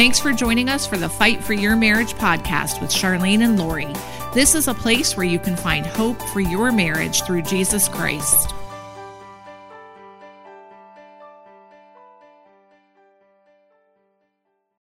Thanks for joining us for the Fight for Your Marriage podcast with Charlyne and Lori. This is a place where you can find hope for your marriage through Jesus Christ.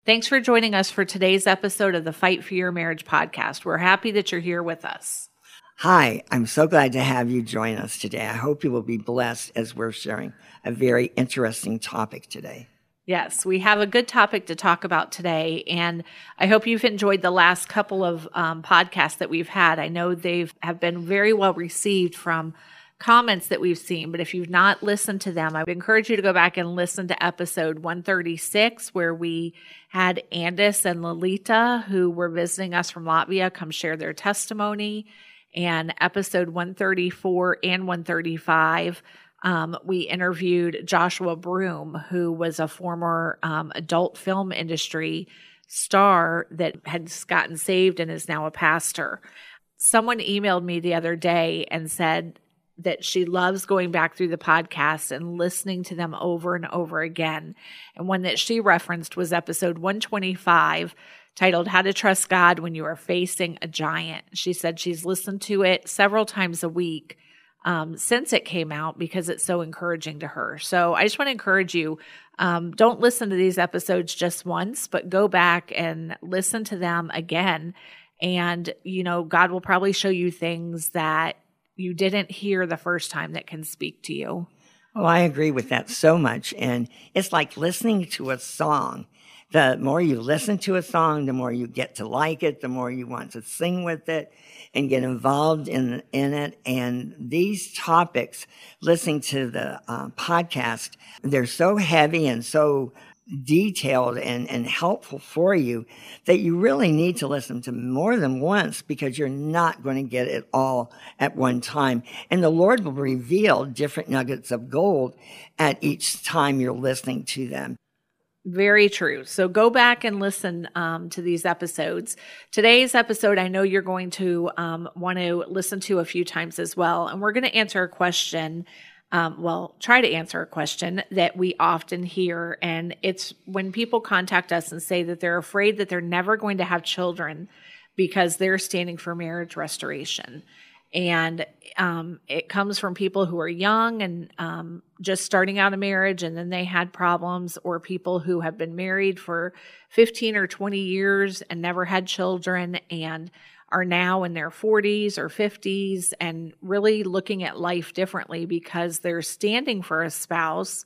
Thanks for joining us for today's episode of the Fight for Your Marriage podcast. We're happy that you're here with us. Hi, I'm so glad to have you join us today. I hope you will be blessed as we're sharing a very interesting topic today. Yes, we have a good topic to talk about today, and I hope you've enjoyed the last couple of um, podcasts that we've had. I know they've have been very well received from comments that we've seen, but if you've not listened to them, I would encourage you to go back and listen to episode 136, where we had Andis and Lolita, who were visiting us from Latvia, come share their testimony. And episode 134 and 135, um, we interviewed Joshua Broome, who was a former um, adult film industry star that had gotten saved and is now a pastor. Someone emailed me the other day and said, that she loves going back through the podcast and listening to them over and over again. And one that she referenced was episode 125 titled How to Trust God When You Are Facing a Giant. She said she's listened to it several times a week um, since it came out because it's so encouraging to her. So I just want to encourage you um, don't listen to these episodes just once, but go back and listen to them again. And, you know, God will probably show you things that you didn't hear the first time that can speak to you. Oh, I agree with that so much. And it's like listening to a song. The more you listen to a song, the more you get to like it, the more you want to sing with it and get involved in, in it. And these topics, listening to the uh, podcast, they're so heavy and so detailed and, and helpful for you that you really need to listen to more than once because you're not going to get it all at one time. And the Lord will reveal different nuggets of gold at each time you're listening to them. Very true. So go back and listen um, to these episodes. Today's episode, I know you're going to um, want to listen to a few times as well. And we're going to answer a question um, well, try to answer a question that we often hear. And it's when people contact us and say that they're afraid that they're never going to have children because they're standing for marriage restoration. And um, it comes from people who are young and um, just starting out a marriage and then they had problems, or people who have been married for 15 or 20 years and never had children and are now in their 40s or 50s and really looking at life differently because they're standing for a spouse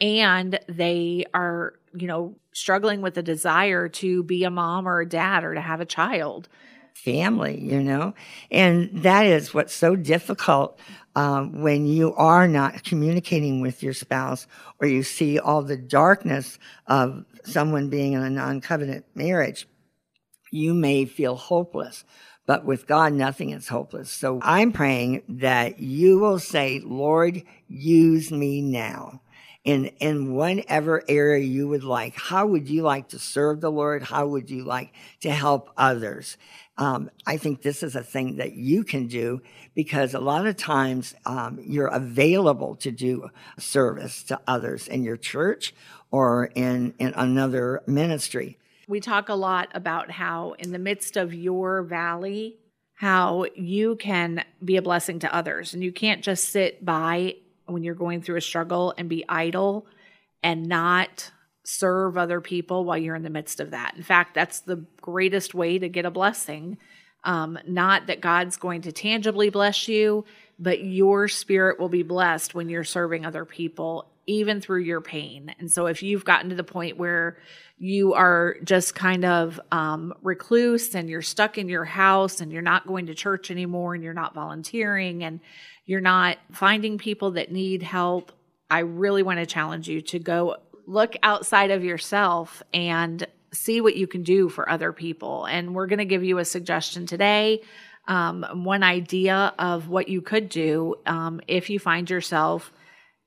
and they are, you know, struggling with a desire to be a mom or a dad or to have a child. Family, you know? And that is what's so difficult um, when you are not communicating with your spouse or you see all the darkness of someone being in a non covenant marriage you may feel hopeless, but with God, nothing is hopeless. So I'm praying that you will say, Lord, use me now in, in whatever area you would like. How would you like to serve the Lord? How would you like to help others? Um, I think this is a thing that you can do because a lot of times um, you're available to do service to others in your church or in, in another ministry. We talk a lot about how, in the midst of your valley, how you can be a blessing to others. And you can't just sit by when you're going through a struggle and be idle and not serve other people while you're in the midst of that. In fact, that's the greatest way to get a blessing. Um, not that God's going to tangibly bless you, but your spirit will be blessed when you're serving other people even through your pain. And so if you've gotten to the point where you are just kind of um, recluse and you're stuck in your house and you're not going to church anymore and you're not volunteering and you're not finding people that need help, I really want to challenge you to go look outside of yourself and see what you can do for other people. And we're going to give you a suggestion today. Um, one idea of what you could do um, if you find yourself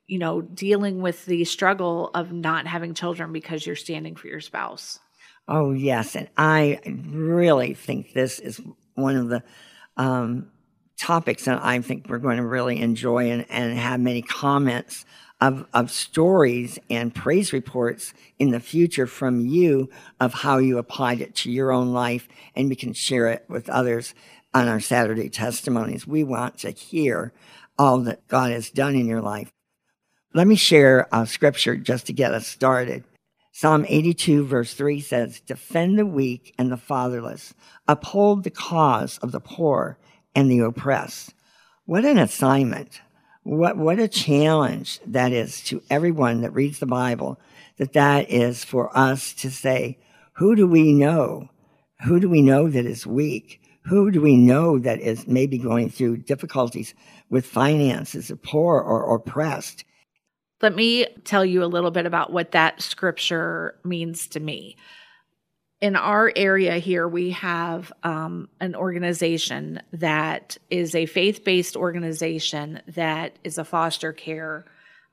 you know, dealing with the struggle of not having children because you're standing for your spouse. Oh, yes. And I really think this is one of the um, topics that I think we're going to really enjoy and, and have many comments of, of stories and praise reports in the future from you of how you applied it to your own life and we can share it with others on our Saturday testimonies. We want to hear all that God has done in your life. Let me share a scripture just to get us started. Psalm 82 verse 3 says, defend the weak and the fatherless, uphold the cause of the poor and the oppressed. What an assignment. What, what a challenge that is to everyone that reads the Bible, that that is for us to say, who do we know? Who do we know that is weak? Who do we know that is maybe going through difficulties with finances, or poor or oppressed? Let me tell you a little bit about what that scripture means to me in our area here, we have um, an organization that is a faith based organization that is a foster care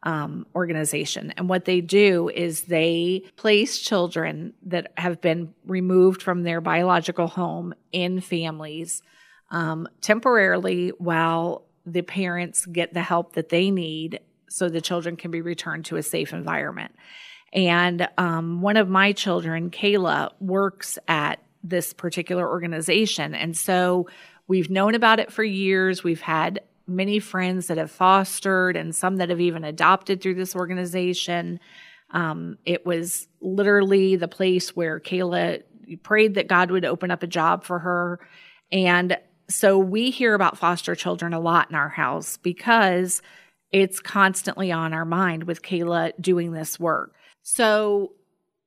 um, organization. And what they do is they place children that have been removed from their biological home in families um, temporarily while the parents get the help that they need so the children can be returned to a safe environment. And um, one of my children, Kayla, works at this particular organization. And so we've known about it for years. We've had many friends that have fostered and some that have even adopted through this organization. Um, it was literally the place where Kayla prayed that God would open up a job for her. And so we hear about foster children a lot in our house because it's constantly on our mind with Kayla doing this work. So,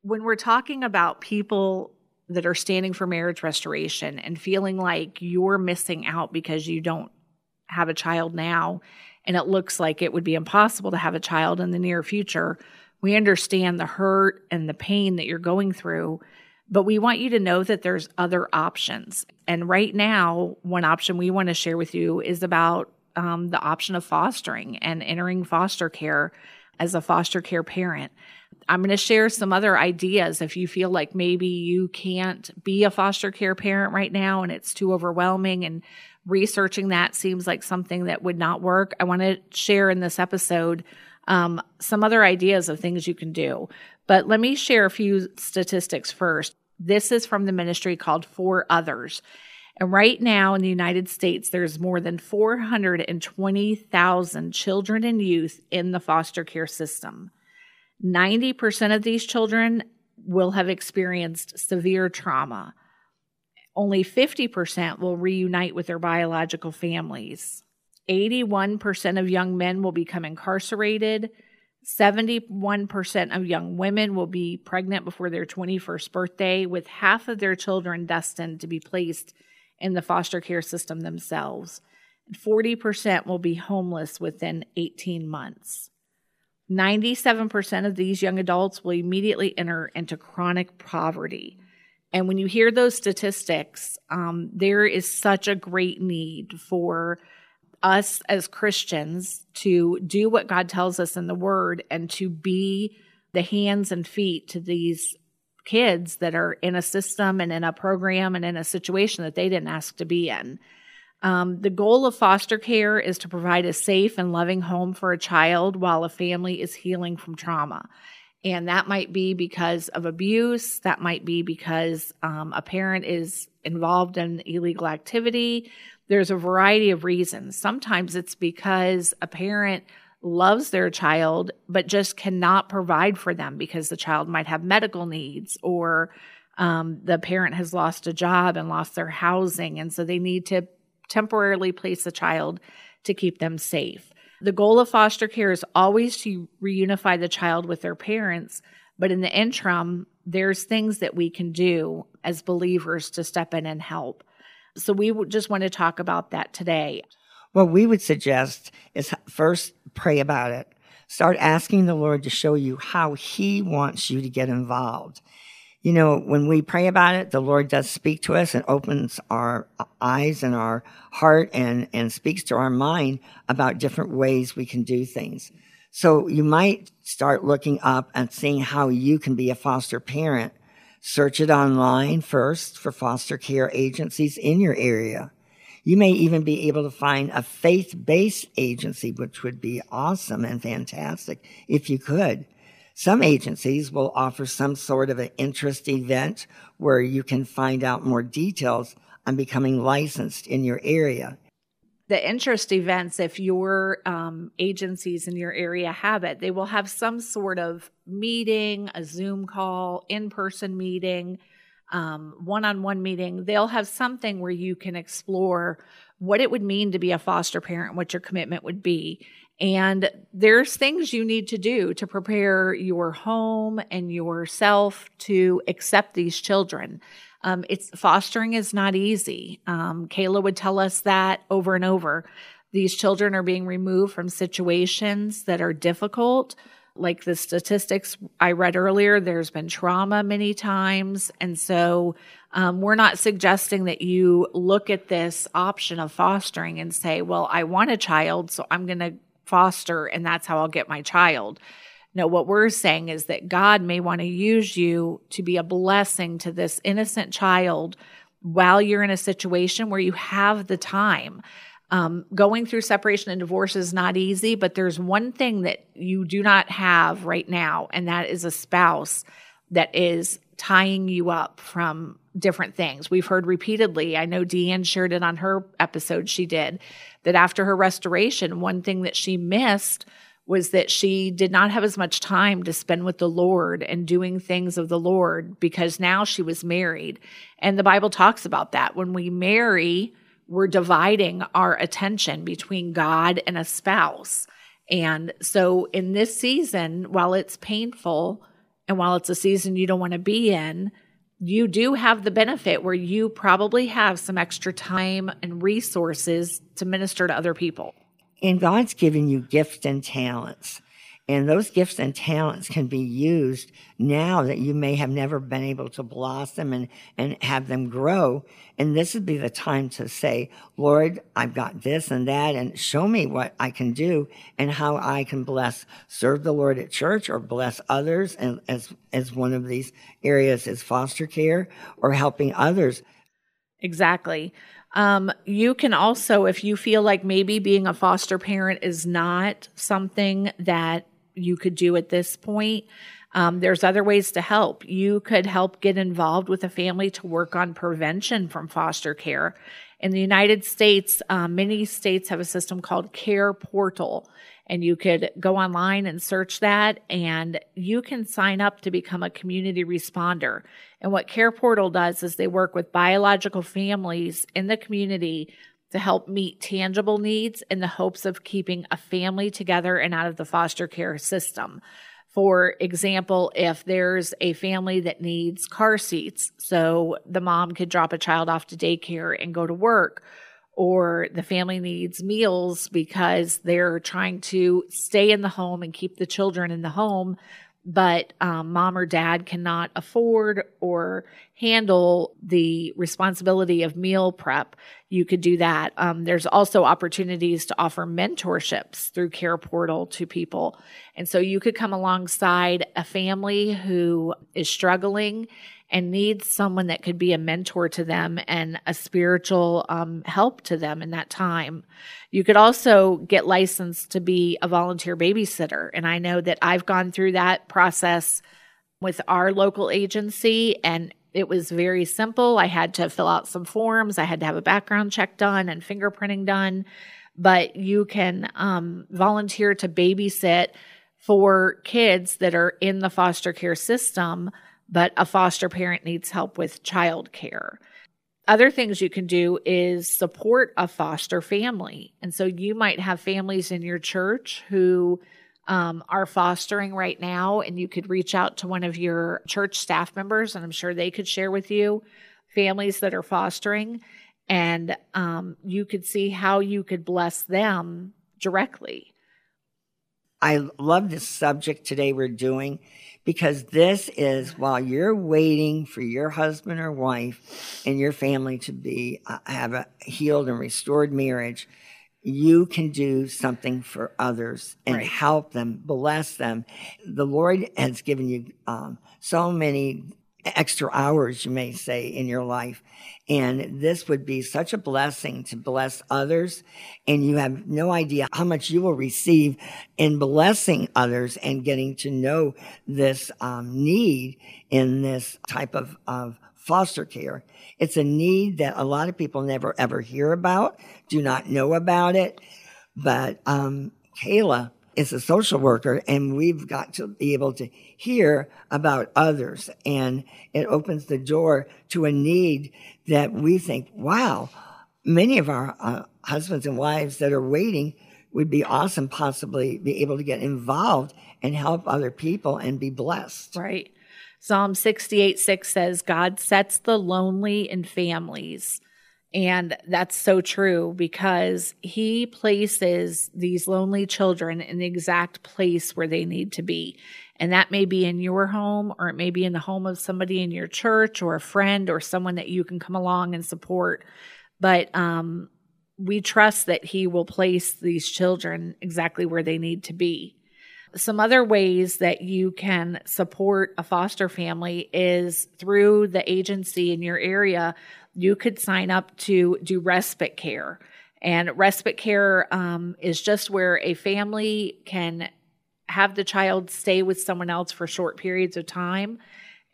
when we're talking about people that are standing for marriage restoration and feeling like you're missing out because you don't have a child now, and it looks like it would be impossible to have a child in the near future, we understand the hurt and the pain that you're going through. But we want you to know that there's other options. And right now, one option we want to share with you is about um, the option of fostering and entering foster care as a foster care parent. I'm going to share some other ideas if you feel like maybe you can't be a foster care parent right now and it's too overwhelming and researching that seems like something that would not work. I want to share in this episode um, some other ideas of things you can do. But let me share a few statistics first. This is from the ministry called For Others. And right now in the United States, there's more than 420,000 children and youth in the foster care system. 90% of these children will have experienced severe trauma. Only 50% will reunite with their biological families. 81% of young men will become incarcerated. 71% of young women will be pregnant before their 21st birthday, with half of their children destined to be placed in the foster care system themselves. 40% will be homeless within 18 months. 97% of these young adults will immediately enter into chronic poverty. And when you hear those statistics, um, there is such a great need for us as Christians to do what God tells us in the Word and to be the hands and feet to these kids that are in a system and in a program and in a situation that they didn't ask to be in. Um, the goal of foster care is to provide a safe and loving home for a child while a family is healing from trauma. And that might be because of abuse, that might be because um, a parent is involved in illegal activity. There's a variety of reasons. Sometimes it's because a parent loves their child, but just cannot provide for them because the child might have medical needs or um, the parent has lost a job and lost their housing. And so they need to temporarily place the child to keep them safe. The goal of foster care is always to reunify the child with their parents, but in the interim, there's things that we can do as believers to step in and help. So we just want to talk about that today. What we would suggest is first pray about it. Start asking the Lord to show you how He wants you to get involved you know, when we pray about it, the Lord does speak to us and opens our eyes and our heart and, and speaks to our mind about different ways we can do things. So you might start looking up and seeing how you can be a foster parent. Search it online first for foster care agencies in your area. You may even be able to find a faith based agency, which would be awesome and fantastic if you could. Some agencies will offer some sort of an interest event where you can find out more details on becoming licensed in your area the interest events, if your um, agencies in your area have it, they will have some sort of meeting, a Zoom call, in person meeting, one on one meeting. They'll have something where you can explore what it would mean to be a foster parent, what your commitment would be. And there's things you need to do to prepare your home and yourself to accept these children. Um, it's fostering is not easy. Um, Kayla would tell us that over and over. These children are being removed from situations that are difficult. Like the statistics I read earlier, there's been trauma many times. And so um, we're not suggesting that you look at this option of fostering and say, well, I want a child, so I'm going to foster, and that's how I'll get my child. No, what we're saying is that God may want to use you to be a blessing to this innocent child while you're in a situation where you have the time. Um, going through separation and divorce is not easy, but there's one thing that you do not have right now, and that is a spouse that is tying you up from different things. We've heard repeatedly, I know Deanne shared it on her episode she did, that after her restoration, one thing that she missed was that she did not have as much time to spend with the Lord and doing things of the Lord because now she was married. And the Bible talks about that. When we marry, we're dividing our attention between God and a spouse. And so in this season, while it's painful and while it's a season you don't want to be in, you do have the benefit where you probably have some extra time and resources to minister to other people. And God's given you gifts and talents. And those gifts and talents can be used now that you may have never been able to blossom and, and have them grow. And this would be the time to say, Lord, I've got this and that, and show me what I can do and how I can bless, serve the Lord at church or bless others. And as, as one of these areas is foster care or helping others. Exactly. Um, you can also, if you feel like maybe being a foster parent is not something that you could do at this point, um, there's other ways to help. You could help get involved with a family to work on prevention from foster care. In the United States, um, many states have a system called Care Portal and you could go online and search that and you can sign up to become a community responder. And what Care Portal does is they work with biological families in the community to help meet tangible needs in the hopes of keeping a family together and out of the foster care system. For example, if there's a family that needs car seats, so the mom could drop a child off to daycare and go to work, or the family needs meals because they're trying to stay in the home and keep the children in the home, but um, mom or dad cannot afford or handle the responsibility of meal prep, you could do that. Um, there's also opportunities to offer mentorships through Care Portal to people. And so you could come alongside a family who is struggling and needs someone that could be a mentor to them and a spiritual um, help to them in that time. You could also get licensed to be a volunteer babysitter. And I know that I've gone through that process with our local agency and it was very simple. I had to fill out some forms, I had to have a background check done and fingerprinting done. But you can um, volunteer to babysit for kids that are in the foster care system but a foster parent needs help with child care. Other things you can do is support a foster family. And so you might have families in your church who um, are fostering right now, and you could reach out to one of your church staff members, and I'm sure they could share with you families that are fostering, and um, you could see how you could bless them directly. I love this subject today we're doing because this is while you're waiting for your husband or wife and your family to be uh, have a healed and restored marriage you can do something for others and right. help them bless them the lord has given you um, so many extra hours, you may say, in your life. And this would be such a blessing to bless others. And you have no idea how much you will receive in blessing others and getting to know this um, need in this type of, of foster care. It's a need that a lot of people never ever hear about, do not know about it. But um, Kayla is a social worker and we've got to be able to hear about others. And it opens the door to a need that we think wow many of our uh, husbands and wives that are waiting would be awesome possibly be able to get involved and help other people and be blessed. Right. Psalm 68 6 says god sets the lonely in families and that's so true because he places these lonely children in the exact place where they need to be. And that may be in your home, or it may be in the home of somebody in your church, or a friend, or someone that you can come along and support. But um, we trust that He will place these children exactly where they need to be. Some other ways that you can support a foster family is through the agency in your area you could sign up to do respite care. And respite care um, is just where a family can have the child stay with someone else for short periods of time.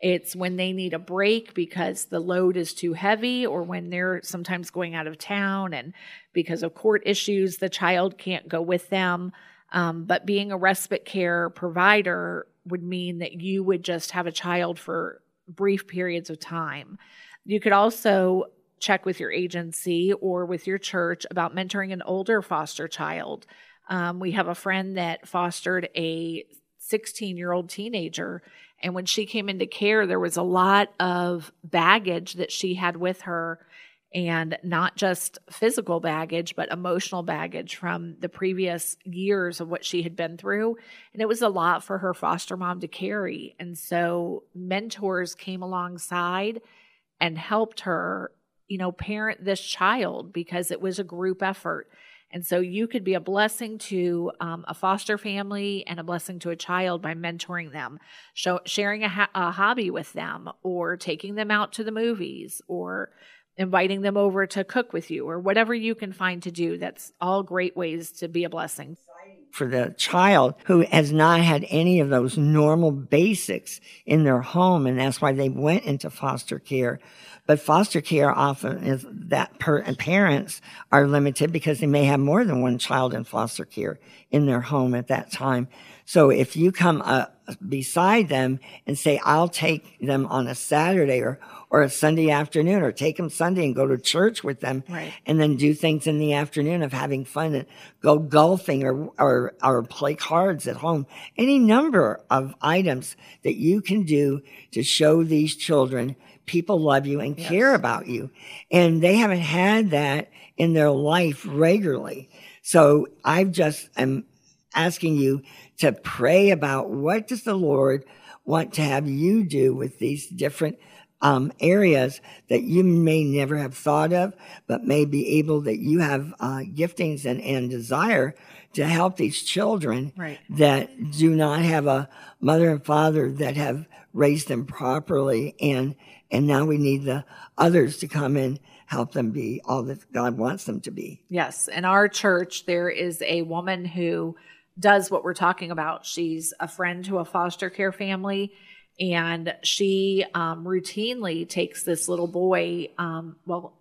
It's when they need a break because the load is too heavy, or when they're sometimes going out of town and because of court issues, the child can't go with them. Um, but being a respite care provider would mean that you would just have a child for brief periods of time. You could also check with your agency or with your church about mentoring an older foster child. Um, we have a friend that fostered a 16 year old teenager. And when she came into care, there was a lot of baggage that she had with her, and not just physical baggage, but emotional baggage from the previous years of what she had been through. And it was a lot for her foster mom to carry. And so mentors came alongside and helped her, you know, parent this child because it was a group effort. And so you could be a blessing to um, a foster family and a blessing to a child by mentoring them, show, sharing a, ha- a hobby with them, or taking them out to the movies, or inviting them over to cook with you, or whatever you can find to do. That's all great ways to be a blessing for the child who has not had any of those normal basics in their home. And that's why they went into foster care. But foster care often is that per- parents are limited because they may have more than one child in foster care in their home at that time. So if you come uh, beside them and say, I'll take them on a Saturday or, or a Sunday afternoon or take them Sunday and go to church with them right. and then do things in the afternoon of having fun and go golfing or, or, or play cards at home. Any number of items that you can do to show these children people love you and yes. care about you. And they haven't had that in their life regularly. So I've just am asking you to pray about what does the Lord want to have you do with these different um, areas that you may never have thought of, but may be able that you have uh, giftings and, and desire to help these children right. that do not have a mother and father that have raised them properly and and now we need the others to come and help them be all that God wants them to be. Yes. In our church, there is a woman who does what we're talking about. She's a friend to a foster care family, and she um, routinely takes this little boy, um, well,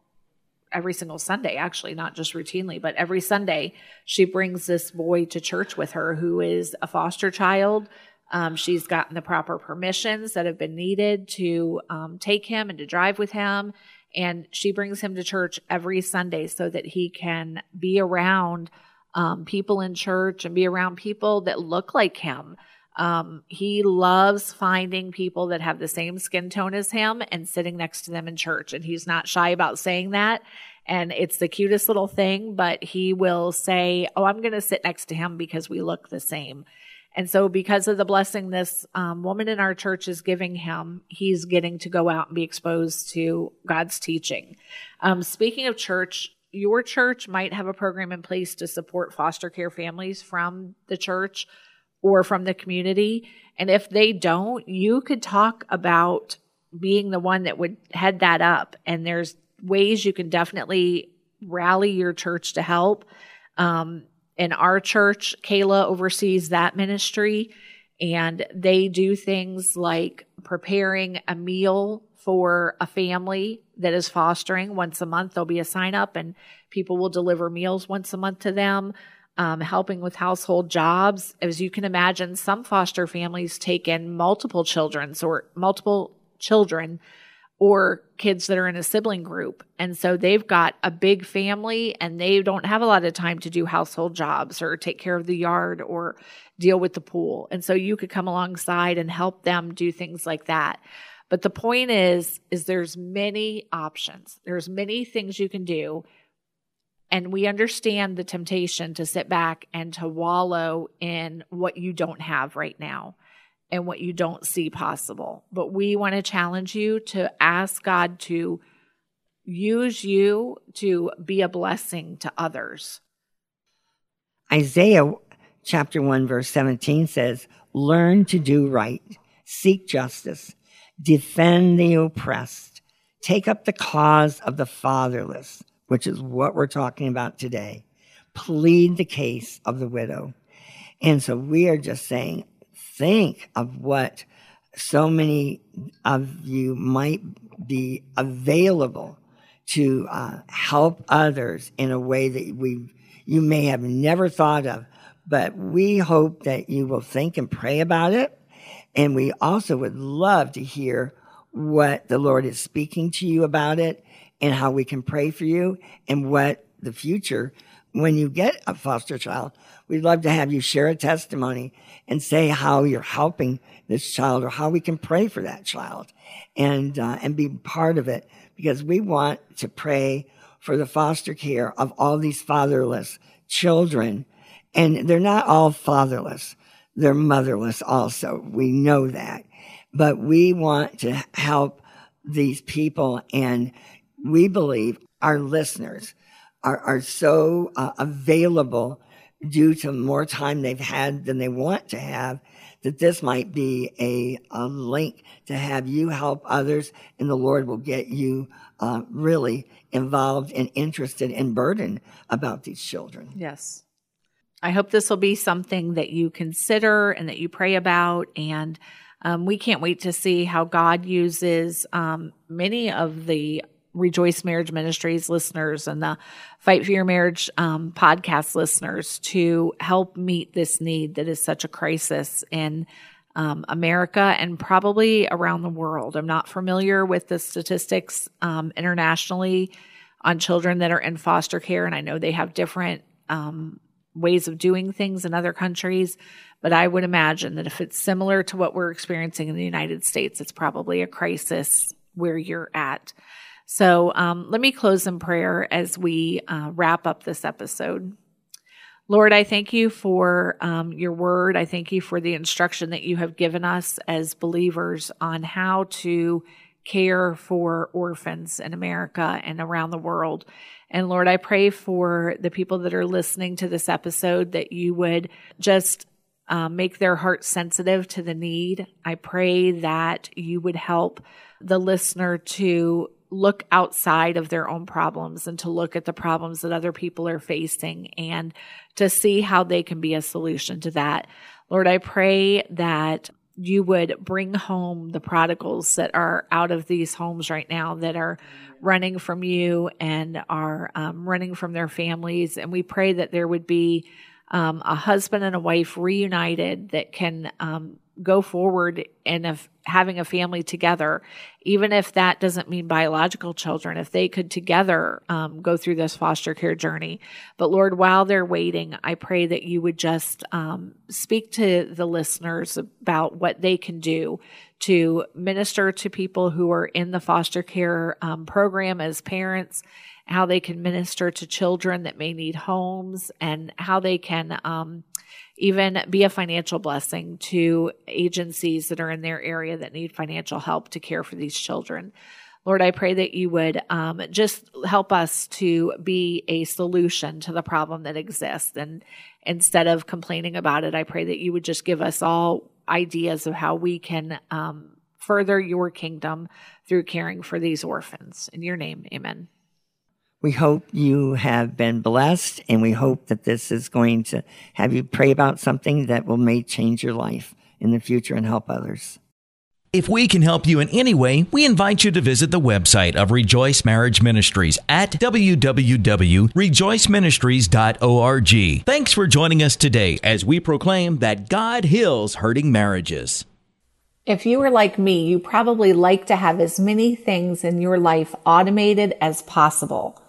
every single Sunday, actually, not just routinely, but every Sunday, she brings this boy to church with her who is a foster child. Um, she's gotten the proper permissions that have been needed to um, take him and to drive with him. And she brings him to church every Sunday so that he can be around um, people in church and be around people that look like him. Um, he loves finding people that have the same skin tone as him and sitting next to them in church. And he's not shy about saying that. And it's the cutest little thing, but he will say, Oh, I'm going to sit next to him because we look the same. And so, because of the blessing this um, woman in our church is giving him, he's getting to go out and be exposed to God's teaching. Um, speaking of church, your church might have a program in place to support foster care families from the church or from the community. And if they don't, you could talk about being the one that would head that up. And there's ways you can definitely rally your church to help. Um, in our church, Kayla oversees that ministry, and they do things like preparing a meal for a family that is fostering once a month. There'll be a sign up, and people will deliver meals once a month to them. Um, helping with household jobs. As you can imagine, some foster families take in multiple children or multiple children or kids that are in a sibling group. And so they've got a big family and they don't have a lot of time to do household jobs or take care of the yard or deal with the pool. And so you could come alongside and help them do things like that. But the point is is there's many options. There's many things you can do. And we understand the temptation to sit back and to wallow in what you don't have right now and what you don't see possible. But we want to challenge you to ask God to use you to be a blessing to others. Isaiah chapter 1, verse 17 says, Learn to do right, seek justice, defend the oppressed, take up the cause of the fatherless, which is what we're talking about today, plead the case of the widow. And so we are just saying, think of what so many of you might be available to uh, help others in a way that we you may have never thought of. But we hope that you will think and pray about it. And we also would love to hear what the Lord is speaking to you about it and how we can pray for you and what the future when you get a foster child, we'd love to have you share a testimony and say how you're helping this child or how we can pray for that child and uh, and be part of it because we want to pray for the foster care of all these fatherless children. And they're not all fatherless they're motherless also. We know that. But we want to help these people and we believe our listeners are, are so uh, available due to more time they've had than they want to have that this might be a, a link to have you help others and the lord will get you uh, really involved and interested and burdened about these children. Yes i hope this will be something that you consider and that you pray about and um, we can't wait to see how god uses um, many of the Rejoice Marriage Ministries listeners and the Fight for Your Marriage um, podcast listeners to help meet this need that is such a crisis in um, America and probably around the world. I'm not familiar with the statistics um, internationally on children that are in foster care, and I know they have different um, ways of doing things in other countries. But I would imagine that if it's similar to what we're experiencing in the United States, it's probably a crisis where you're at. So um, let me close in prayer as we uh, wrap up this episode. Lord, I thank you for um, your word. I thank you for the instruction that you have given us as believers on how to care for orphans in America and around the world. And Lord, I pray for the people that are listening to this episode that you would just um, make their hearts sensitive to the need. I pray that you would help the listener to look outside of their own problems and to look at the problems that other people are facing and to see how they can be a solution to that. Lord, I pray that you would bring home the prodigals that are out of these homes right now that are running from you and are um, running from their families. And we pray that there would be um, a husband and a wife reunited that can um, go forward and if having a family together, even if that doesn't mean biological children, if they could together um, go through this foster care journey. But Lord, while they're waiting, I pray that you would just um, speak to the listeners about what they can do to minister to people who are in the foster care um, program as parents how they can minister to children that may need homes and how they can um, even be a financial blessing to agencies that are in their area that need financial help to care for these children. Lord, I pray that you would um, just help us to be a solution to the problem that exists. And instead of complaining about it, I pray that you would just give us all ideas of how we can um, further your kingdom through caring for these orphans. In your name, amen. We hope you have been blessed, and we hope that this is going to have you pray about something that will may change your life in the future and help others. If we can help you in any way, we invite you to visit the website of Rejoice Marriage Ministries at www.rejoiceministries.org. Thanks for joining us today as we proclaim that God heals hurting marriages. If you are like me, you probably like to have as many things in your life automated as possible.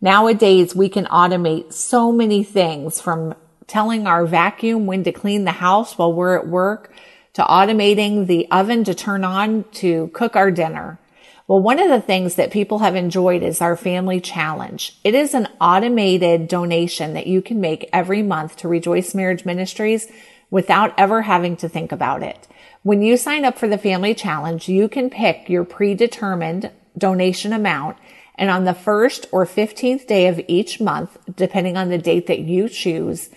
Nowadays, we can automate so many things from telling our vacuum when to clean the house while we're at work to automating the oven to turn on to cook our dinner. Well, one of the things that people have enjoyed is our family challenge. It is an automated donation that you can make every month to Rejoice Marriage Ministries without ever having to think about it. When you sign up for the family challenge, you can pick your predetermined donation amount and on the first or 15th day of each month, depending on the date that you choose,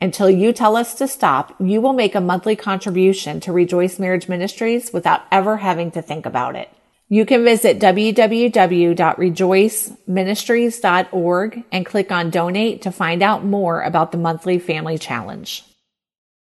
until you tell us to stop, you will make a monthly contribution to Rejoice Marriage Ministries without ever having to think about it. You can visit www.rejoiceministries.org and click on donate to find out more about the monthly family challenge.